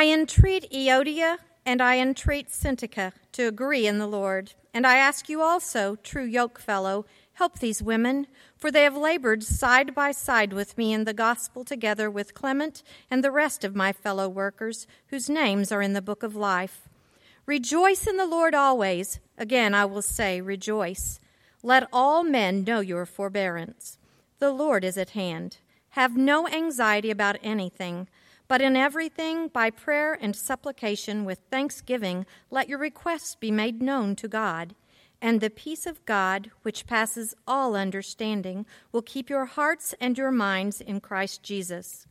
I entreat Euodia and I entreat Syntyche to agree in the Lord. And I ask you also, true yokefellow, help these women, for they have labored side by side with me in the gospel together with Clement and the rest of my fellow workers, whose names are in the book of life. Rejoice in the Lord always. Again, I will say, rejoice. Let all men know your forbearance. The Lord is at hand. Have no anxiety about anything, but in everything, by prayer and supplication with thanksgiving, let your requests be made known to God. And the peace of God, which passes all understanding, will keep your hearts and your minds in Christ Jesus.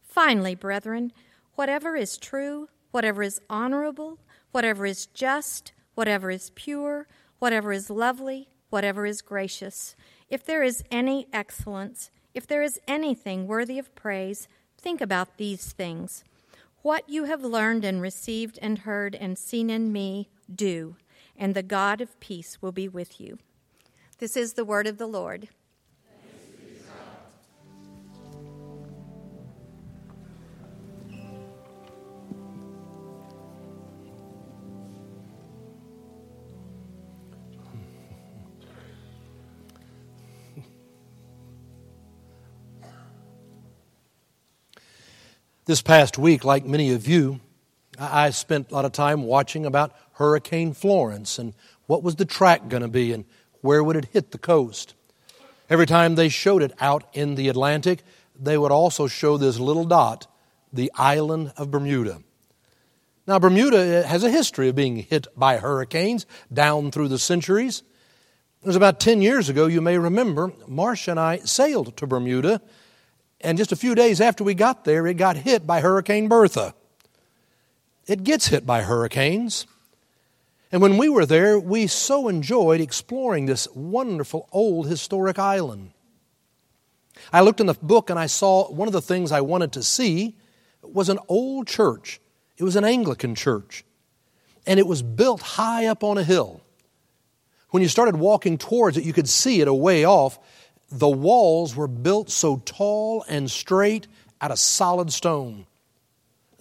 Finally, brethren, whatever is true, whatever is honorable, whatever is just, whatever is pure, whatever is lovely, whatever is gracious, if there is any excellence, if there is anything worthy of praise, think about these things. What you have learned and received and heard and seen in me, do, and the God of peace will be with you. This is the word of the Lord. This past week, like many of you, I spent a lot of time watching about Hurricane Florence and what was the track going to be and where would it hit the coast. Every time they showed it out in the Atlantic, they would also show this little dot, the island of Bermuda. Now, Bermuda eh, has a history of being hit by hurricanes down through the centuries. It was about 10 years ago, you may remember, Marcia and I sailed to Bermuda and just a few days after we got there, it got hit by Hurricane Bertha. It gets hit by hurricanes. And when we were there, we so enjoyed exploring this wonderful old historic island. I looked in the book and I saw one of the things I wanted to see was an old church. It was an Anglican church. And it was built high up on a hill. When you started walking towards it, you could see it a way off, the walls were built so tall and straight out of solid stone.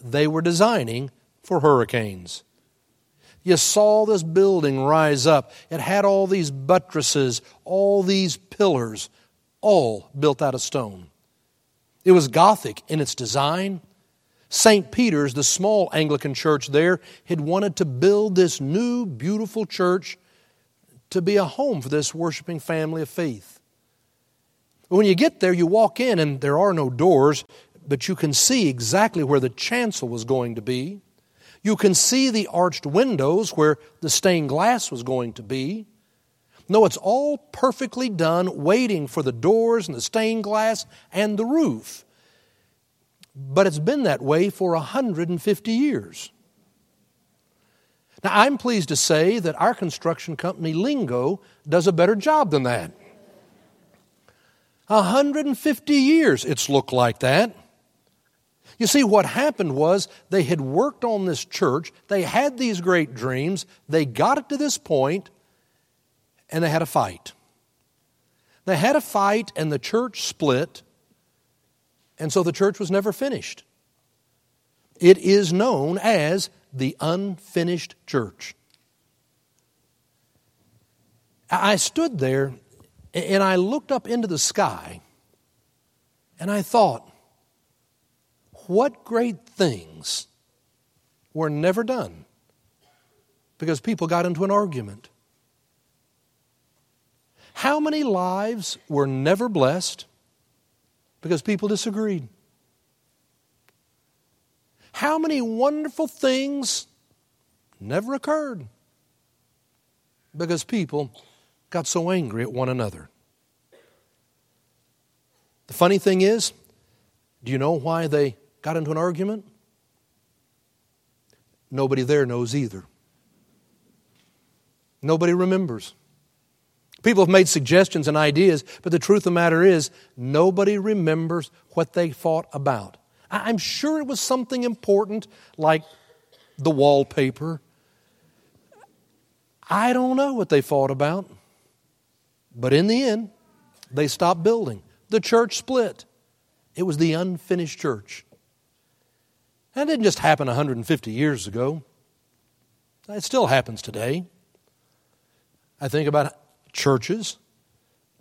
They were designing for hurricanes. You saw this building rise up. It had all these buttresses, all these pillars, all built out of stone. It was Gothic in its design. St. Peter's, the small Anglican church there, had wanted to build this new, beautiful church to be a home for this worshiping family of faith. When you get there, you walk in and there are no doors, but you can see exactly where the chancel was going to be. You can see the arched windows where the stained glass was going to be. No, it's all perfectly done, waiting for the doors and the stained glass and the roof. But it's been that way for 150 years. Now, I'm pleased to say that our construction company, Lingo, does a better job than that. 150 years it's looked like that. You see, what happened was they had worked on this church, they had these great dreams, they got it to this point, and they had a fight. They had a fight, and the church split, and so the church was never finished. It is known as the unfinished church. I stood there and I looked up into the sky and I thought, what great things were never done because people got into an argument? How many lives were never blessed because people disagreed? How many wonderful things never occurred because people got so angry at one another. The funny thing is, do you know why they got into an argument? Nobody there knows either. Nobody remembers. People have made suggestions and ideas, but the truth of the matter is, nobody remembers what they fought about. I'm sure it was something important like the wallpaper. I don't know what they fought about. But in the end, they stopped building. The church split. It was the unfinished church. That didn't just happen 150 years ago, it still happens today. I think about churches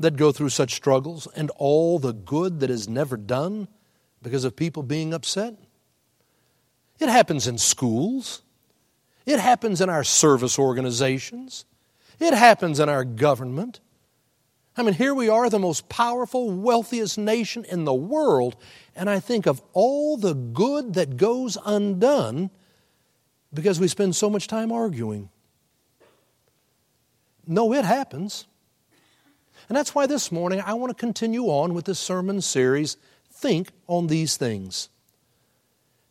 that go through such struggles and all the good that is never done because of people being upset. It happens in schools. It happens in our service organizations. It happens in our government. I mean, here we are, the most powerful, wealthiest nation in the world, and I think of all the good that goes undone because we spend so much time arguing. No, it happens. And that's why this morning I want to continue on with this sermon series, Think on These Things.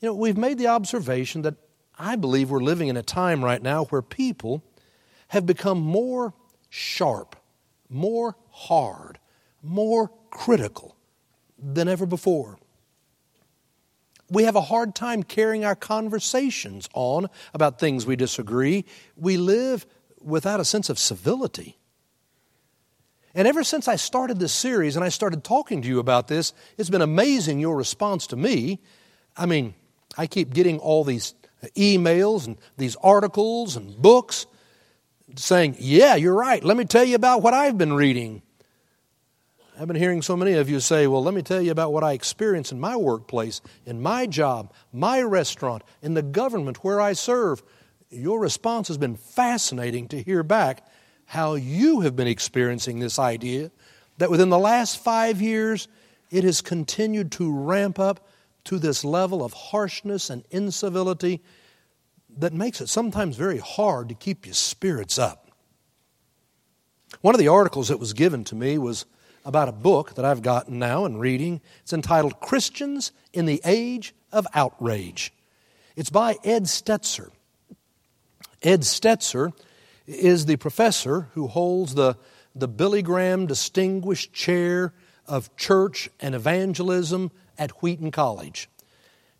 You know, we've made the observation that I believe we're living in a time right now where people have become more sharp, more hard, more critical than ever before. We have a hard time carrying our conversations on about things we disagree. We live without a sense of civility. And ever since I started this series and I started talking to you about this, it's been amazing your response to me. I mean, I keep getting all these emails and these articles and books saying, Yeah, you're right. Let me tell you about what I've been reading. I've been hearing so many of you say, Well, let me tell you about what I experience in my workplace, in my job, my restaurant, in the government where I serve. Your response has been fascinating to hear back how you have been experiencing this idea that within the last five years it has continued to ramp up to this level of harshness and incivility that makes it sometimes very hard to keep your spirits up. One of the articles that was given to me was about a book that I've gotten now and reading. It's entitled Christians in the Age of Outrage. It's by Ed Stetzer. Ed Stetzer is the professor who holds the, the Billy Graham Distinguished Chair of Church and Evangelism at Wheaton College.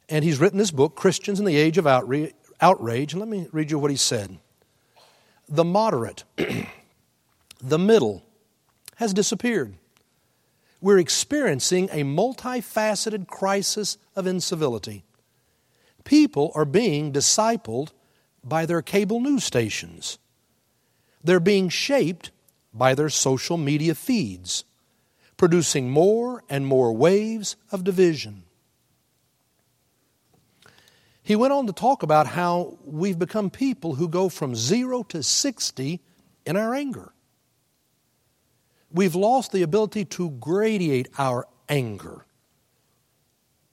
And he's written this book, Christians in the Age of Outrage. Outrage. Let me read you what he said. The moderate, the middle, has disappeared. We're experiencing a multifaceted crisis of incivility. People are being discipled by their cable news stations. They're being shaped by their social media feeds, producing more and more waves of division. He went on to talk about how we've become people who go from zero to 60 in our anger. We've lost the ability to gradiate our anger.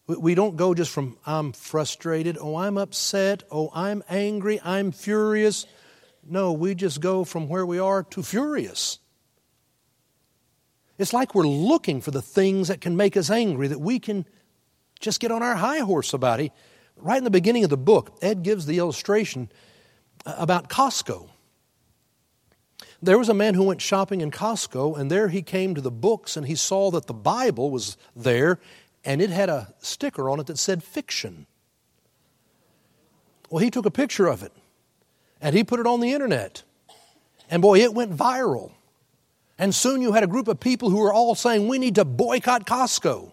We don't go just from I'm frustrated, oh, I'm upset, oh, I'm angry, I'm furious. No, we just go from where we are to furious. It's like we're looking for the things that can make us angry that we can just get on our high horse about. He, right in the beginning of the book, Ed gives the illustration uh, about Costco. There was a man who went shopping in Costco, and there he came to the books and he saw that the Bible was there and it had a sticker on it that said fiction. Well, he took a picture of it and he put it on the internet. And boy, it went viral. And soon you had a group of people who were all saying, We need to boycott Costco.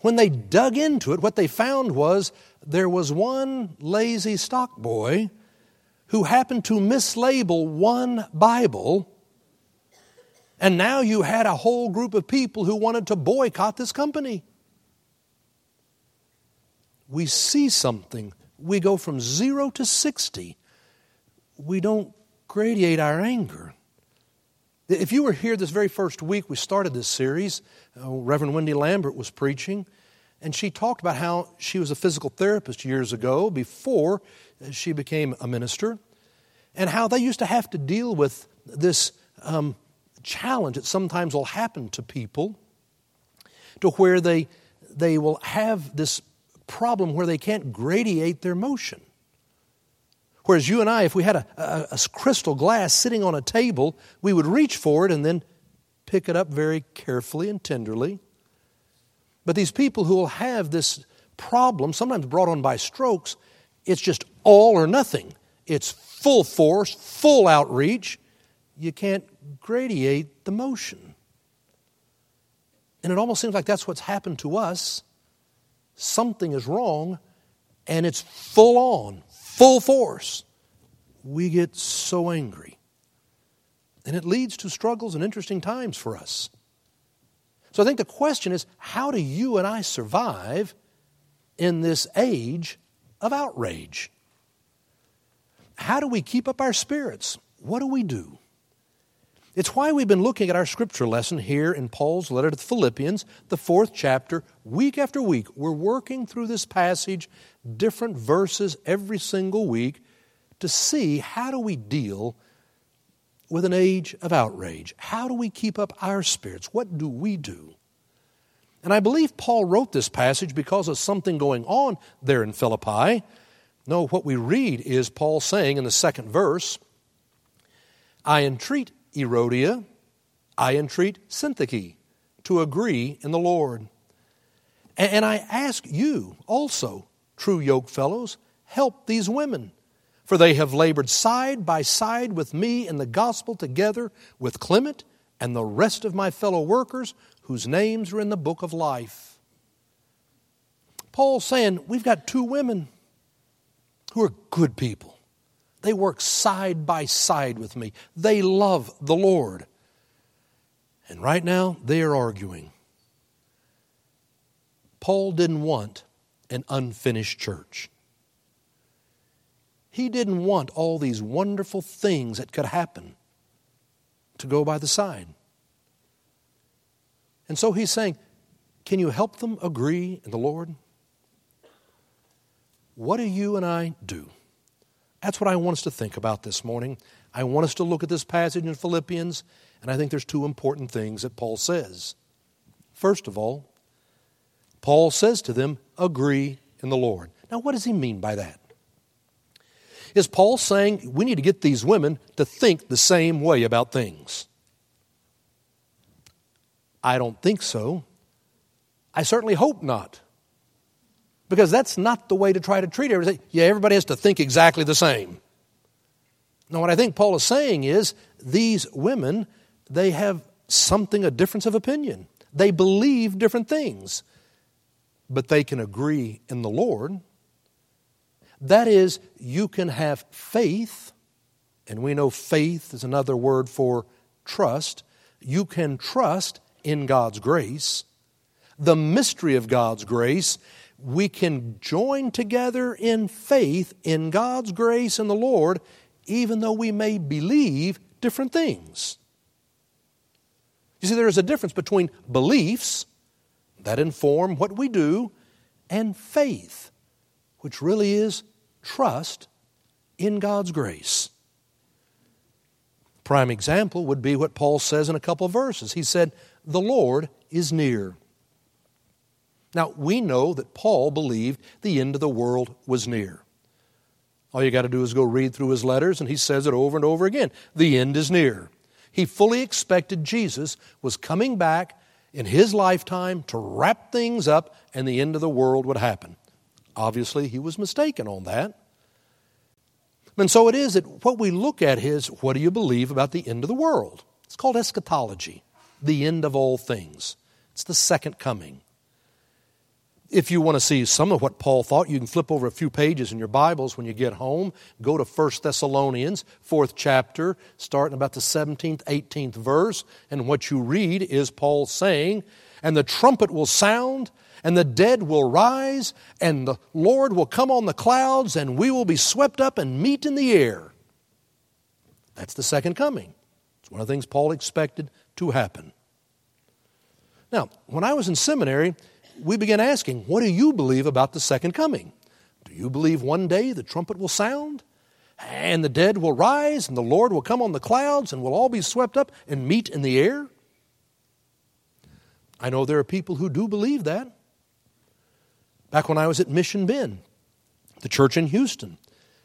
When they dug into it, what they found was there was one lazy stock boy who happened to mislabel one Bible, and now you had a whole group of people who wanted to boycott this company. We see something, we go from zero to 60. We don't gradiate our anger. If you were here this very first week we started this series, uh, Reverend Wendy Lambert was preaching, and she talked about how she was a physical therapist years ago before she became a minister, and how they used to have to deal with this um, challenge that sometimes will happen to people to where they, they will have this problem where they can't gradiate their motion. Whereas you and I, if we had a, a, a crystal glass sitting on a table, we would reach for it and then pick it up very carefully and tenderly. But these people who will have this problem, sometimes brought on by strokes, it's just all or nothing. It's full force, full outreach. You can't gradiate the motion. And it almost seems like that's what's happened to us. Something is wrong, and it's full on, full force, we get so angry. And it leads to struggles and interesting times for us. So I think the question is how do you and I survive in this age of outrage? How do we keep up our spirits? What do we do? It's why we've been looking at our scripture lesson here in Paul's letter to the Philippians, the fourth chapter, week after week. We're working through this passage, different verses every single week, to see how do we deal with an age of outrage? How do we keep up our spirits? What do we do? And I believe Paul wrote this passage because of something going on there in Philippi. No, what we read is Paul saying in the second verse, I entreat Euodia, I entreat Syntyche to agree in the Lord. And I ask you also, true yoke fellows, help these women, for they have labored side by side with me in the gospel together with Clement and the rest of my fellow workers whose names are in the book of life. Paul's saying, We've got two women who are good people. They work side by side with me. They love the Lord. And right now, they are arguing. Paul didn't want an unfinished church. He didn't want all these wonderful things that could happen to go by the side. And so he's saying, Can you help them agree in the Lord? What do you and I do? That's what I want us to think about this morning. I want us to look at this passage in Philippians, and I think there's two important things that Paul says. First of all, Paul says to them, agree in the Lord. Now, what does he mean by that? Is Paul saying we need to get these women to think the same way about things? I don't think so. I certainly hope not. Because that's not the way to try to treat everybody. Yeah, everybody has to think exactly the same. Now, what I think Paul is saying is these women, they have something, a difference of opinion. They believe different things, but they can agree in the Lord. That is, you can have faith, and we know faith is another word for trust. You can trust in God's grace, the mystery of God's grace, we can join together in faith in God's grace and the Lord, even though we may believe different things. You see, there is a difference between beliefs that inform what we do and faith, which really is trust in God's grace. Prime example would be what Paul says in a couple of verses. He said, The Lord is near. Now, we know that Paul believed the end of the world was near. All you got to do is go read through his letters, and he says it over and over again. The end is near. He fully expected Jesus was coming back in his lifetime to wrap things up, and the end of the world would happen. Obviously, he was mistaken on that. And so it is that what we look at is what do you believe about the end of the world? It's called eschatology, the end of all things. It's the second coming. If you want to see some of what Paul thought, you can flip over a few pages in your Bibles when you get home. Go to 1 Thessalonians, fourth chapter, starting about the 17th, 18th verse. And what you read is Paul saying, And the trumpet will sound, and the dead will rise, and the Lord will come on the clouds, and we will be swept up and meet in the air. That's the second coming. It's one of the things Paul expected to happen. Now, when I was in seminary, we begin asking, What do you believe about the second coming? Do you believe one day the trumpet will sound and the dead will rise and the Lord will come on the clouds and we'll all be swept up and meet in the air? I know there are people who do believe that. Back when I was at Mission Bend, the church in Houston,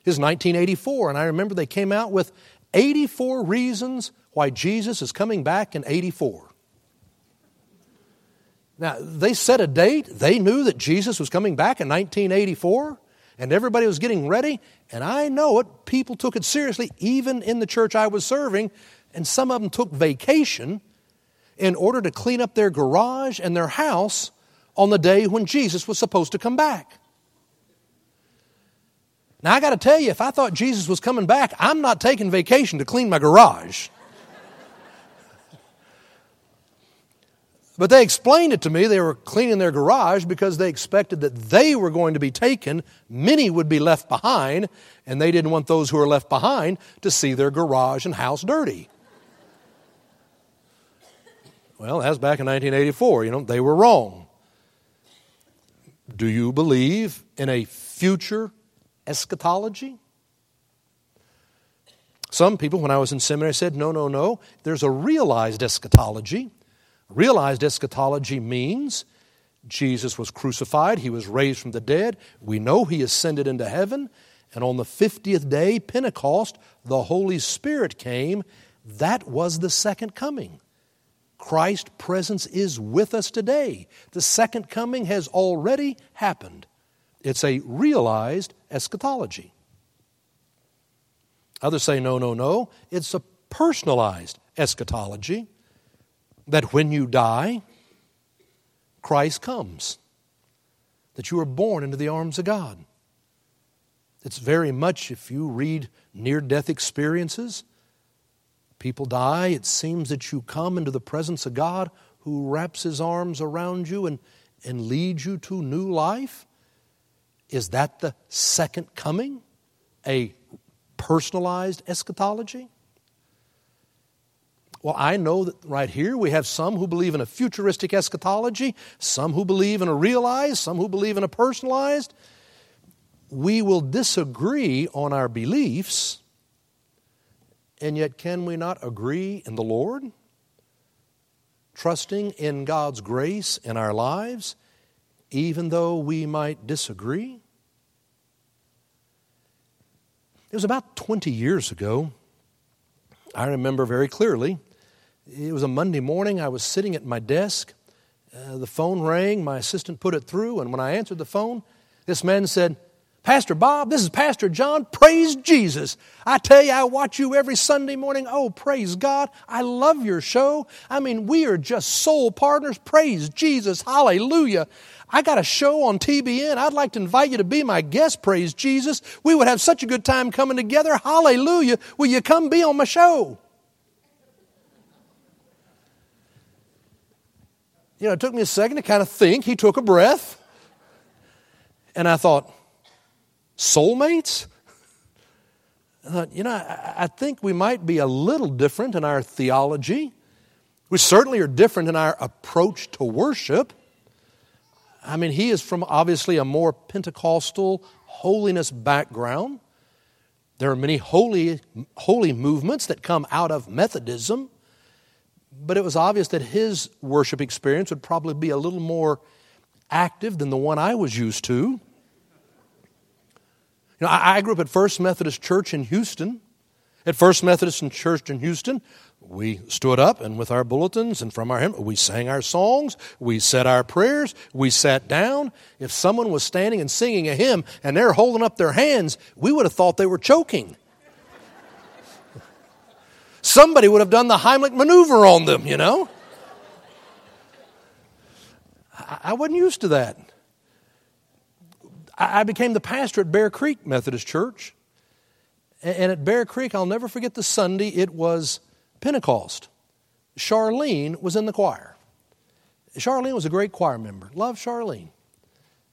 is 1984, and I remember they came out with 84 reasons why Jesus is coming back in 84. Now, they set a date. They knew that Jesus was coming back in 1984, and everybody was getting ready. And I know it, people took it seriously, even in the church I was serving, and some of them took vacation in order to clean up their garage and their house on the day when Jesus was supposed to come back. Now, I got to tell you, if I thought Jesus was coming back, I'm not taking vacation to clean my garage. But they explained it to me. They were cleaning their garage because they expected that they were going to be taken. Many would be left behind, and they didn't want those who were left behind to see their garage and house dirty. Well, that's back in 1984. You know, they were wrong. Do you believe in a future eschatology? Some people, when I was in seminary, said, no, no, no. There's a realized eschatology. Realized eschatology means Jesus was crucified, he was raised from the dead, we know he ascended into heaven, and on the 50th day, Pentecost, the Holy Spirit came. That was the second coming. Christ's presence is with us today. The second coming has already happened. It's a realized eschatology. Others say, no, no, no. It's a personalized eschatology that when you die, Christ comes, that you are born into the arms of God. It's very much, if you read near death experiences, people die, it seems that you come into the presence of God who wraps his arms around you and, and leads you to new life. Is that the second coming? A personalized eschatology? Well, I know that right here we have some who believe in a futuristic eschatology, some who believe in a realized, some who believe in a personalized. We will disagree on our beliefs, and yet can we not agree in the Lord? Trusting in God's grace in our lives, even though we might disagree? It was about 20 years ago. I remember very clearly. It was a Monday morning. I was sitting at my desk. Uh, the phone rang. My assistant put it through. And when I answered the phone, this man said, Pastor Bob, this is Pastor John. Praise Jesus. I tell you, I watch you every Sunday morning. Oh, praise God. I love your show. I mean, we are just soul partners. Praise Jesus. Hallelujah. I got a show on TBN. I'd like to invite you to be my guest. Praise Jesus. We would have such a good time coming together. Hallelujah. Will you come be on my show? You know, it took me a second to kind of think. He took a breath. And I thought, soulmates? I thought, you know, I, I think we might be a little different in our theology. We certainly are different in our approach to worship. I mean, he is from obviously a more Pentecostal holiness background. There are many holy, holy movements that come out of Methodism but it was obvious that his worship experience would probably be a little more active than the one I was used to. You know, I, I grew up at First Methodist Church in Houston. At First Methodist Church in Houston, we stood up and with our bulletins and from our hymn, we sang our songs, we said our prayers, we sat down. If someone was standing and singing a hymn and they're holding up their hands, we would have thought they were choking somebody would have done the Heimlich maneuver on them, you know? I wasn't used to that. I became the pastor at Bear Creek Methodist Church. And at Bear Creek, I'll never forget the Sunday, it was Pentecost. Charlene was in the choir. Charlene was a great choir member. Love Charlene.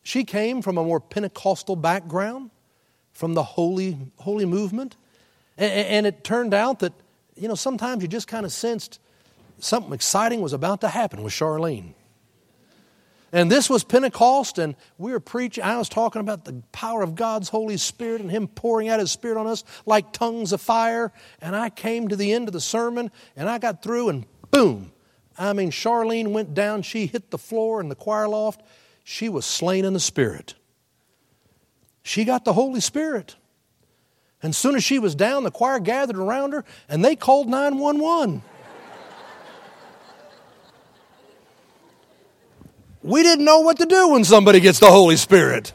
She came from a more Pentecostal background, from the holy, holy movement. And it turned out that you know, sometimes you just kind of sensed something exciting was about to happen with Charlene. And this was Pentecost, and we were preaching. I was talking about the power of God's Holy Spirit and Him pouring out His Spirit on us like tongues of fire. And I came to the end of the sermon, and I got through, and boom. I mean, Charlene went down. She hit the floor in the choir loft. She was slain in the Spirit. She got the Holy Spirit. And soon as she was down, the choir gathered around her and they called 911. we didn't know what to do when somebody gets the Holy Spirit.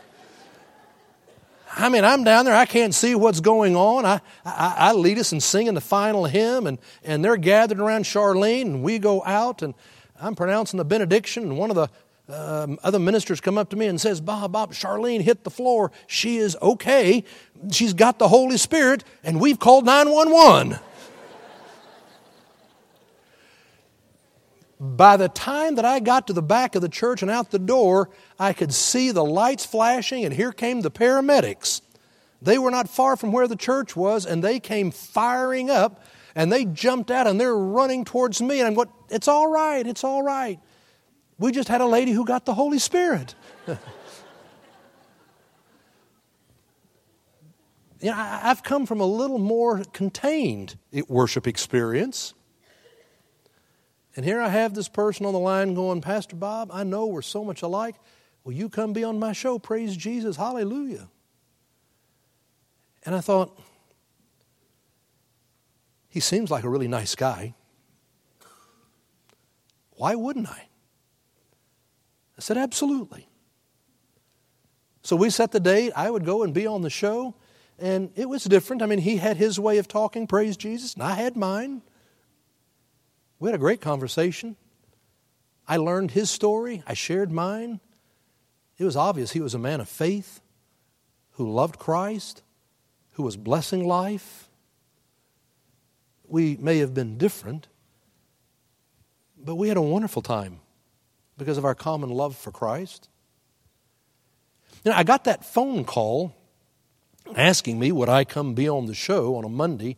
I mean, I'm down there, I can't see what's going on. I, I, I, lead us in singing the final hymn, and, and they're gathered around Charlene, and we go out, and I'm pronouncing the benediction, and one of the um, other ministers come up to me and says, Bob, Bob, Charlene hit the floor. She is okay. She's got the Holy Spirit, and we've called 911. By the time that I got to the back of the church and out the door, I could see the lights flashing, and here came the paramedics. They were not far from where the church was, and they came firing up, and they jumped out and they're running towards me. And I'm going, It's all right, it's all right. We just had a lady who got the Holy Spirit. you know, I've come from a little more contained eh, worship experience. And here I have this person on the line going, Pastor Bob, I know we're so much alike. Will you come be on my show? Praise Jesus. Hallelujah. And I thought, he seems like a really nice guy. Why wouldn't I? I said, Absolutely. So we set the date. I would go and be on the show, and it was different. I mean, he had his way of talking, praise Jesus, and I had mine. We had a great conversation. I learned his story, I shared mine. It was obvious he was a man of faith who loved Christ, who was blessing life. We may have been different, but we had a wonderful time because of our common love for Christ. You know, I got that phone call asking me would I come be on the show on a Monday.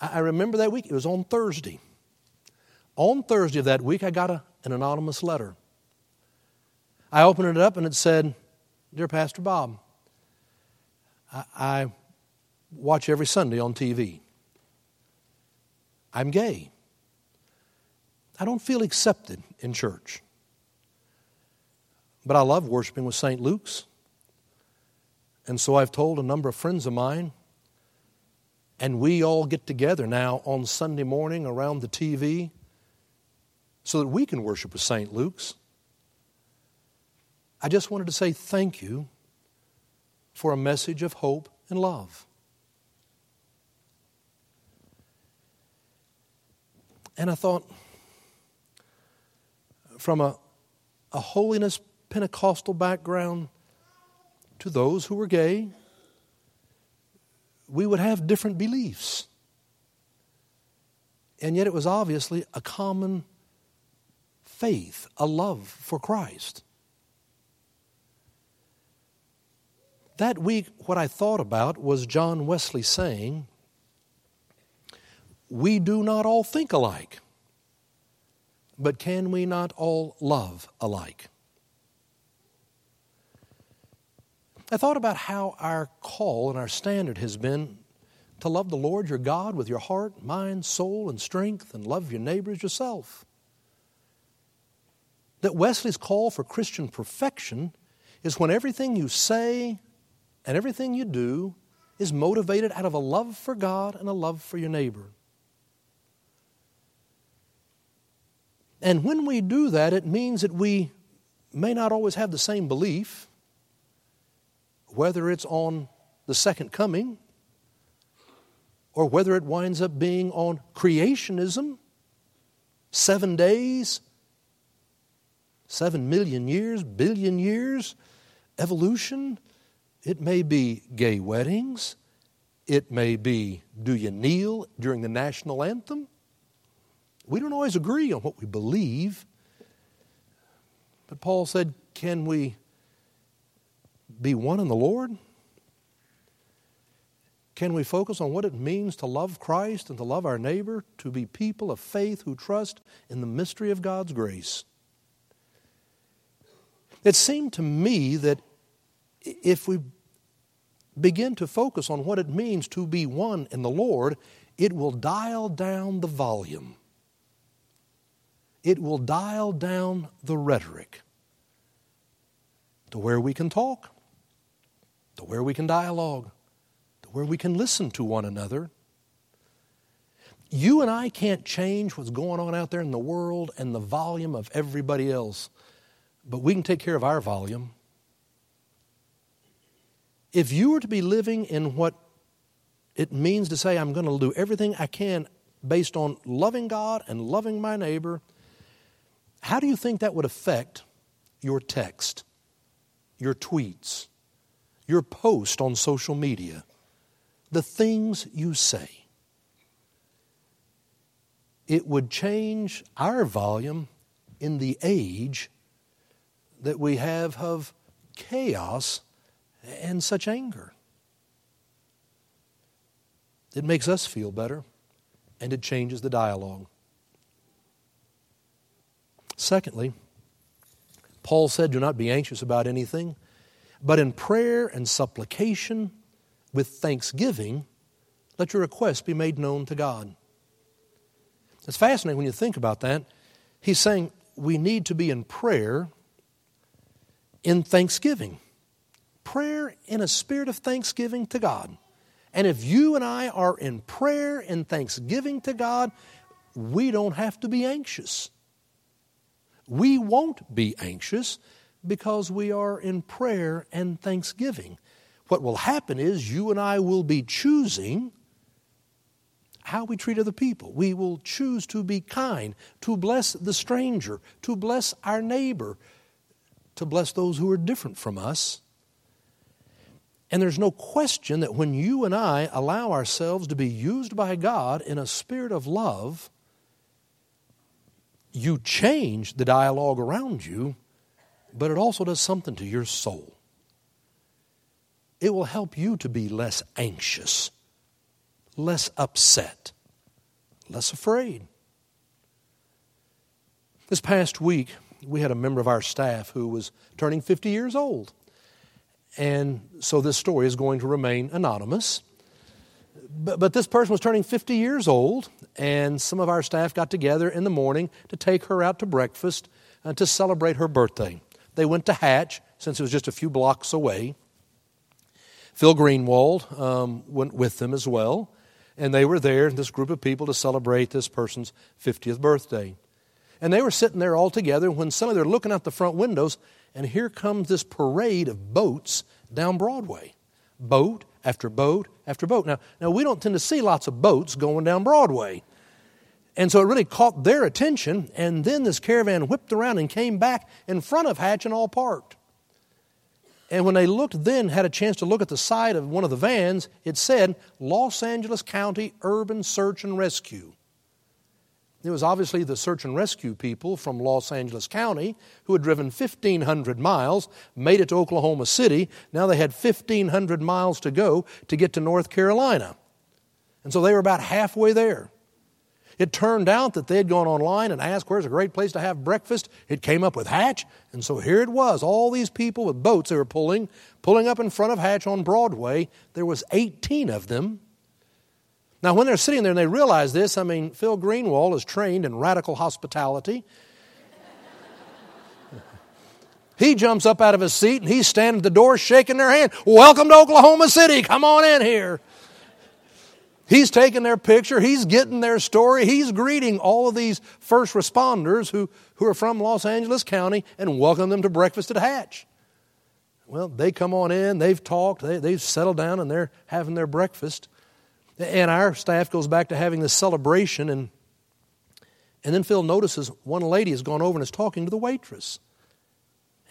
I remember that week, it was on Thursday. On Thursday of that week, I got a, an anonymous letter. I opened it up and it said, Dear Pastor Bob, I, I watch every Sunday on TV. I'm gay. I don't feel accepted in church. But I love worshiping with St. Luke's. And so I've told a number of friends of mine, and we all get together now on Sunday morning around the TV so that we can worship with St. Luke's. I just wanted to say thank you for a message of hope and love. And I thought, from a, a holiness Pentecostal background to those who were gay, we would have different beliefs. And yet it was obviously a common faith, a love for Christ. That week, what I thought about was John Wesley saying, We do not all think alike, but can we not all love alike? I thought about how our call and our standard has been to love the Lord your God with your heart, mind, soul, and strength, and love your neighbors yourself. That Wesley's call for Christian perfection is when everything you say and everything you do is motivated out of a love for God and a love for your neighbor. And when we do that, it means that we may not always have the same belief whether it's on the second coming or whether it winds up being on creationism, seven days, seven million years, billion years, evolution. It may be gay weddings. It may be do you kneel during the national anthem? We don't always agree on what we believe. But Paul said, can we be one in the Lord? Can we focus on what it means to love Christ and to love our neighbor, to be people of faith who trust in the mystery of God's grace? It seemed to me that if we begin to focus on what it means to be one in the Lord, it will dial down the volume. It will dial down the rhetoric to where we can talk to where we can dialogue, to where we can listen to one another. You and I can't change what's going on out there in the world and the volume of everybody else, but we can take care of our volume. If you were to be living in what it means to say, I'm going to do everything I can based on loving God and loving my neighbor, how do you think that would affect your text, your tweets, your post on social media, the things you say. It would change our volume in the age that we have of chaos and such anger. It makes us feel better and it changes the dialogue. Secondly, Paul said, Do not be anxious about anything, but in prayer and supplication with thanksgiving, let your requests be made known to God. It's fascinating when you think about that. He's saying we need to be in prayer in thanksgiving. Prayer in a spirit of thanksgiving to God. And if you and I are in prayer and thanksgiving to God, we don't have to be anxious. We won't be anxious because we are in prayer and thanksgiving. What will happen is you and I will be choosing how we treat other people. We will choose to be kind, to bless the stranger, to bless our neighbor, to bless those who are different from us. And there's no question that when you and I allow ourselves to be used by God in a spirit of love, you change the dialogue around you, but it also does something to your soul. It will help you to be less anxious, less upset, less afraid. This past week, we had a member of our staff who was turning 50 years old. And so this story is going to remain anonymous. But, but this person was turning 50 years old, and some of our staff got together in the morning to take her out to breakfast and uh, to celebrate her birthday. They went to Hatch, since it was just a few blocks away. Phil Greenwald um, went with them as well, and they were there, this group of people, to celebrate this person's 50th birthday. And they were sitting there all together when suddenly they're looking out the front windows, and here comes this parade of boats down Broadway. Boat after boat after boat. Now, now we don't tend to see lots of boats going down Broadway. And so it really caught their attention, and then this caravan whipped around and came back in front of Hatch and all parked. And when they looked then, had a chance to look at the side of one of the vans, it said Los Angeles County Urban Search and Rescue. It was obviously the search and rescue people from Los Angeles County who had driven 1,500 miles, made it to Oklahoma City. Now they had 1,500 miles to go to get to North Carolina. And so they were about halfway there. It turned out that they had gone online and asked where's a great place to have breakfast. It came up with Hatch, and so here it was. All these people with boats they were pulling, pulling up in front of Hatch on Broadway. There was 18 of them. Now, when they're sitting there and they realize this, I mean, Phil Greenwald is trained in radical hospitality. he jumps up out of his seat and he's standing at the door shaking their hand. Welcome to Oklahoma City. Come on in here. He's taking their picture. He's getting their story. He's greeting all of these first responders who, who are from Los Angeles County and welcome them to breakfast at Hatch. Well, they come on in, they've talked, they, they've settled down, and they're having their breakfast. And our staff goes back to having this celebration, and, and then Phil notices one lady has gone over and is talking to the waitress.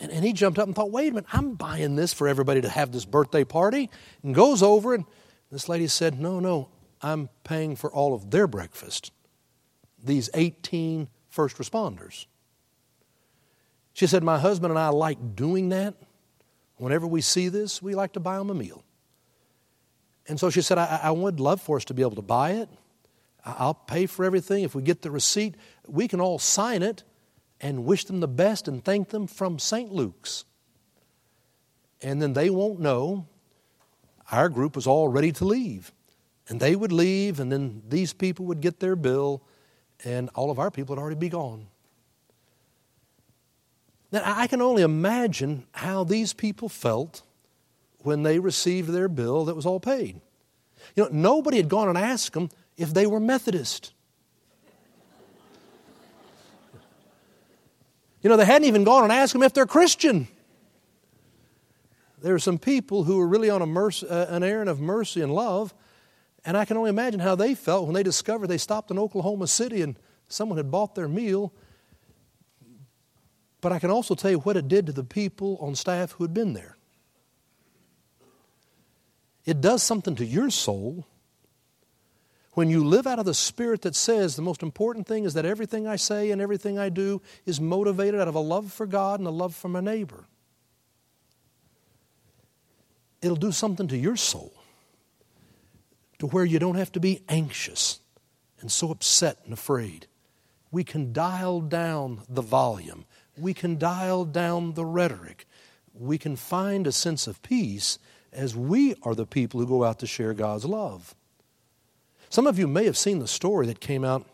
And, and he jumped up and thought, wait a minute, I'm buying this for everybody to have this birthday party. And goes over, and this lady said, no, no, I'm paying for all of their breakfast. These 18 first responders. She said, My husband and I like doing that. Whenever we see this, we like to buy them a meal. And so she said, I, I would love for us to be able to buy it. I'll pay for everything. If we get the receipt, we can all sign it and wish them the best and thank them from St. Luke's. And then they won't know our group was all ready to leave. And they would leave, and then these people would get their bill, and all of our people would already be gone. Now, I can only imagine how these people felt when they received their bill that was all paid. You know, nobody had gone and asked them if they were Methodist. You know, they hadn't even gone and asked them if they're Christian. There are some people who are really on a mercy, uh, an errand of mercy and love, and I can only imagine how they felt when they discovered they stopped in Oklahoma City and someone had bought their meal but I can also tell you what it did to the people on staff who had been there. It does something to your soul when you live out of the spirit that says the most important thing is that everything I say and everything I do is motivated out of a love for God and a love for my neighbor. It'll do something to your soul to where you don't have to be anxious and so upset and afraid. We can dial down the volume, we can dial down the rhetoric, we can find a sense of peace as we are the people who go out to share God's love. Some of you may have seen the story that came out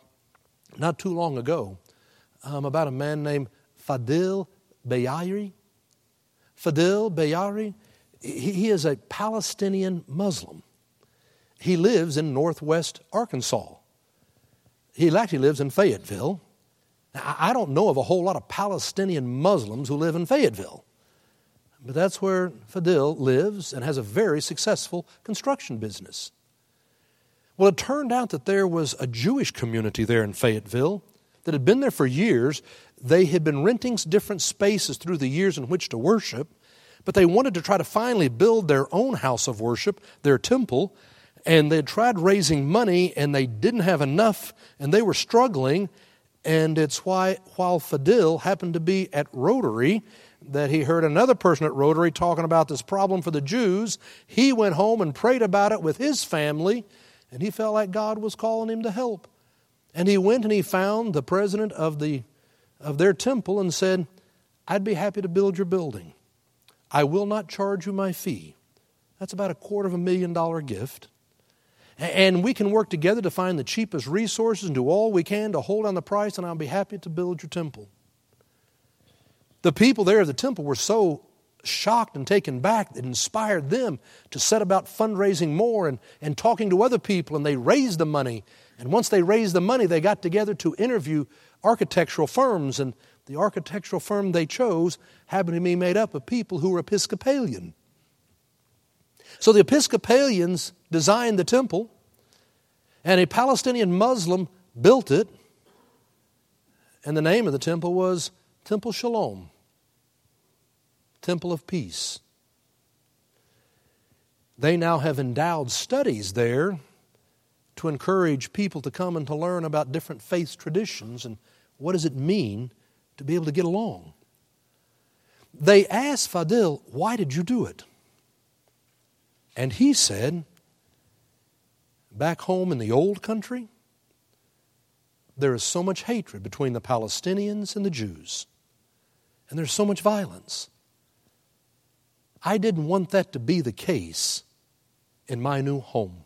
not too long ago um, about a man named Fadil Bayyari. Fadil Bayyari, he, he is a Palestinian Muslim. He lives in northwest Arkansas. He actually lives in Fayetteville. Now, I don't know of a whole lot of Palestinian Muslims who live in Fayetteville, but that's where Fadil lives and has a very successful construction business. Well, it turned out that there was a Jewish community there in Fayetteville that had been there for years. They had been renting different spaces through the years in which to worship, but they wanted to try to finally build their own house of worship, their temple, and they had tried raising money and they didn't have enough and they were struggling. And it's why, while Fadil happened to be at Rotary, that he heard another person at Rotary talking about this problem for the Jews. He went home and prayed about it with his family and he felt like God was calling him to help. And he went and he found the president of, the, of their temple and said, I'd be happy to build your building. I will not charge you my fee. That's about a quarter of a million dollar gift. And we can work together to find the cheapest resources and do all we can to hold on the price, and I'll be happy to build your temple. The people there at the temple were so shocked and taken back. It inspired them to set about fundraising more and, and talking to other people, and they raised the money. And once they raised the money, they got together to interview architectural firms, and the architectural firm they chose happened to be made up of people who were Episcopalian. So the Episcopalians designed the temple, and a Palestinian Muslim built it, and the name of the temple was Temple Shalom temple of peace. They now have endowed studies there to encourage people to come and to learn about different faith traditions and what does it mean to be able to get along. They asked Fadil, Why did you do it? And he said, Back home in the old country, there is so much hatred between the Palestinians and the Jews, and there's so much violence. I didn't want that to be the case in my new home.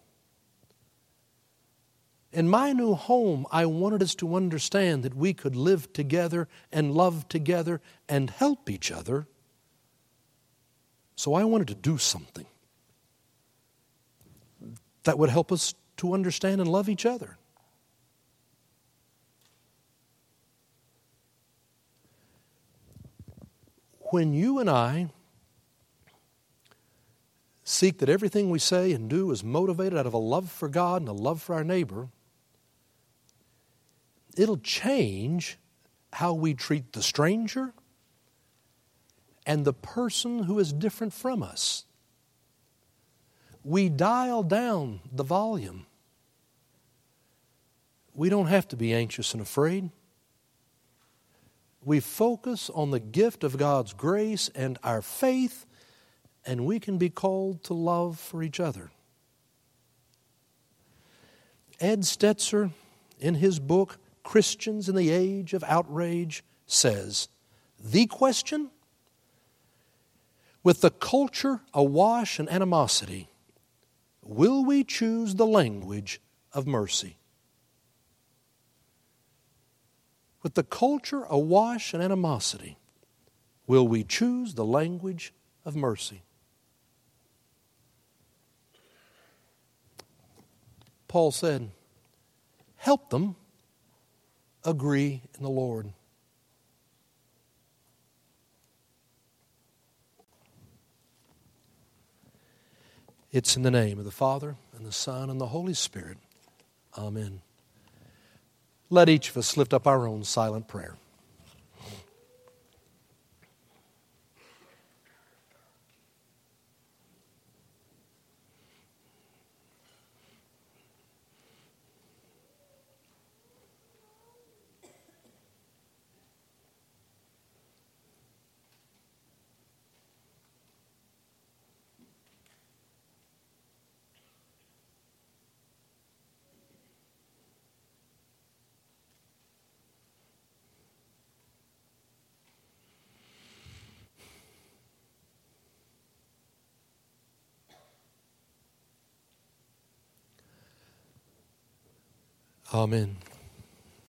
In my new home, I wanted us to understand that we could live together and love together and help each other. So I wanted to do something that would help us to understand and love each other. When you and I seek that everything we say and do is motivated out of a love for God and a love for our neighbor, it'll change how we treat the stranger and the person who is different from us. We dial down the volume. We don't have to be anxious and afraid. We focus on the gift of God's grace and our faith and we can be called to love for each other. Ed Stetzer, in his book, Christians in the Age of Outrage, says the question with the culture awash in animosity, will we choose the language of mercy? With the culture awash in animosity, will we choose the language of mercy? Paul said, help them agree in the Lord. It's in the name of the Father, and the Son, and the Holy Spirit. Amen. Let each of us lift up our own silent prayer. Amen.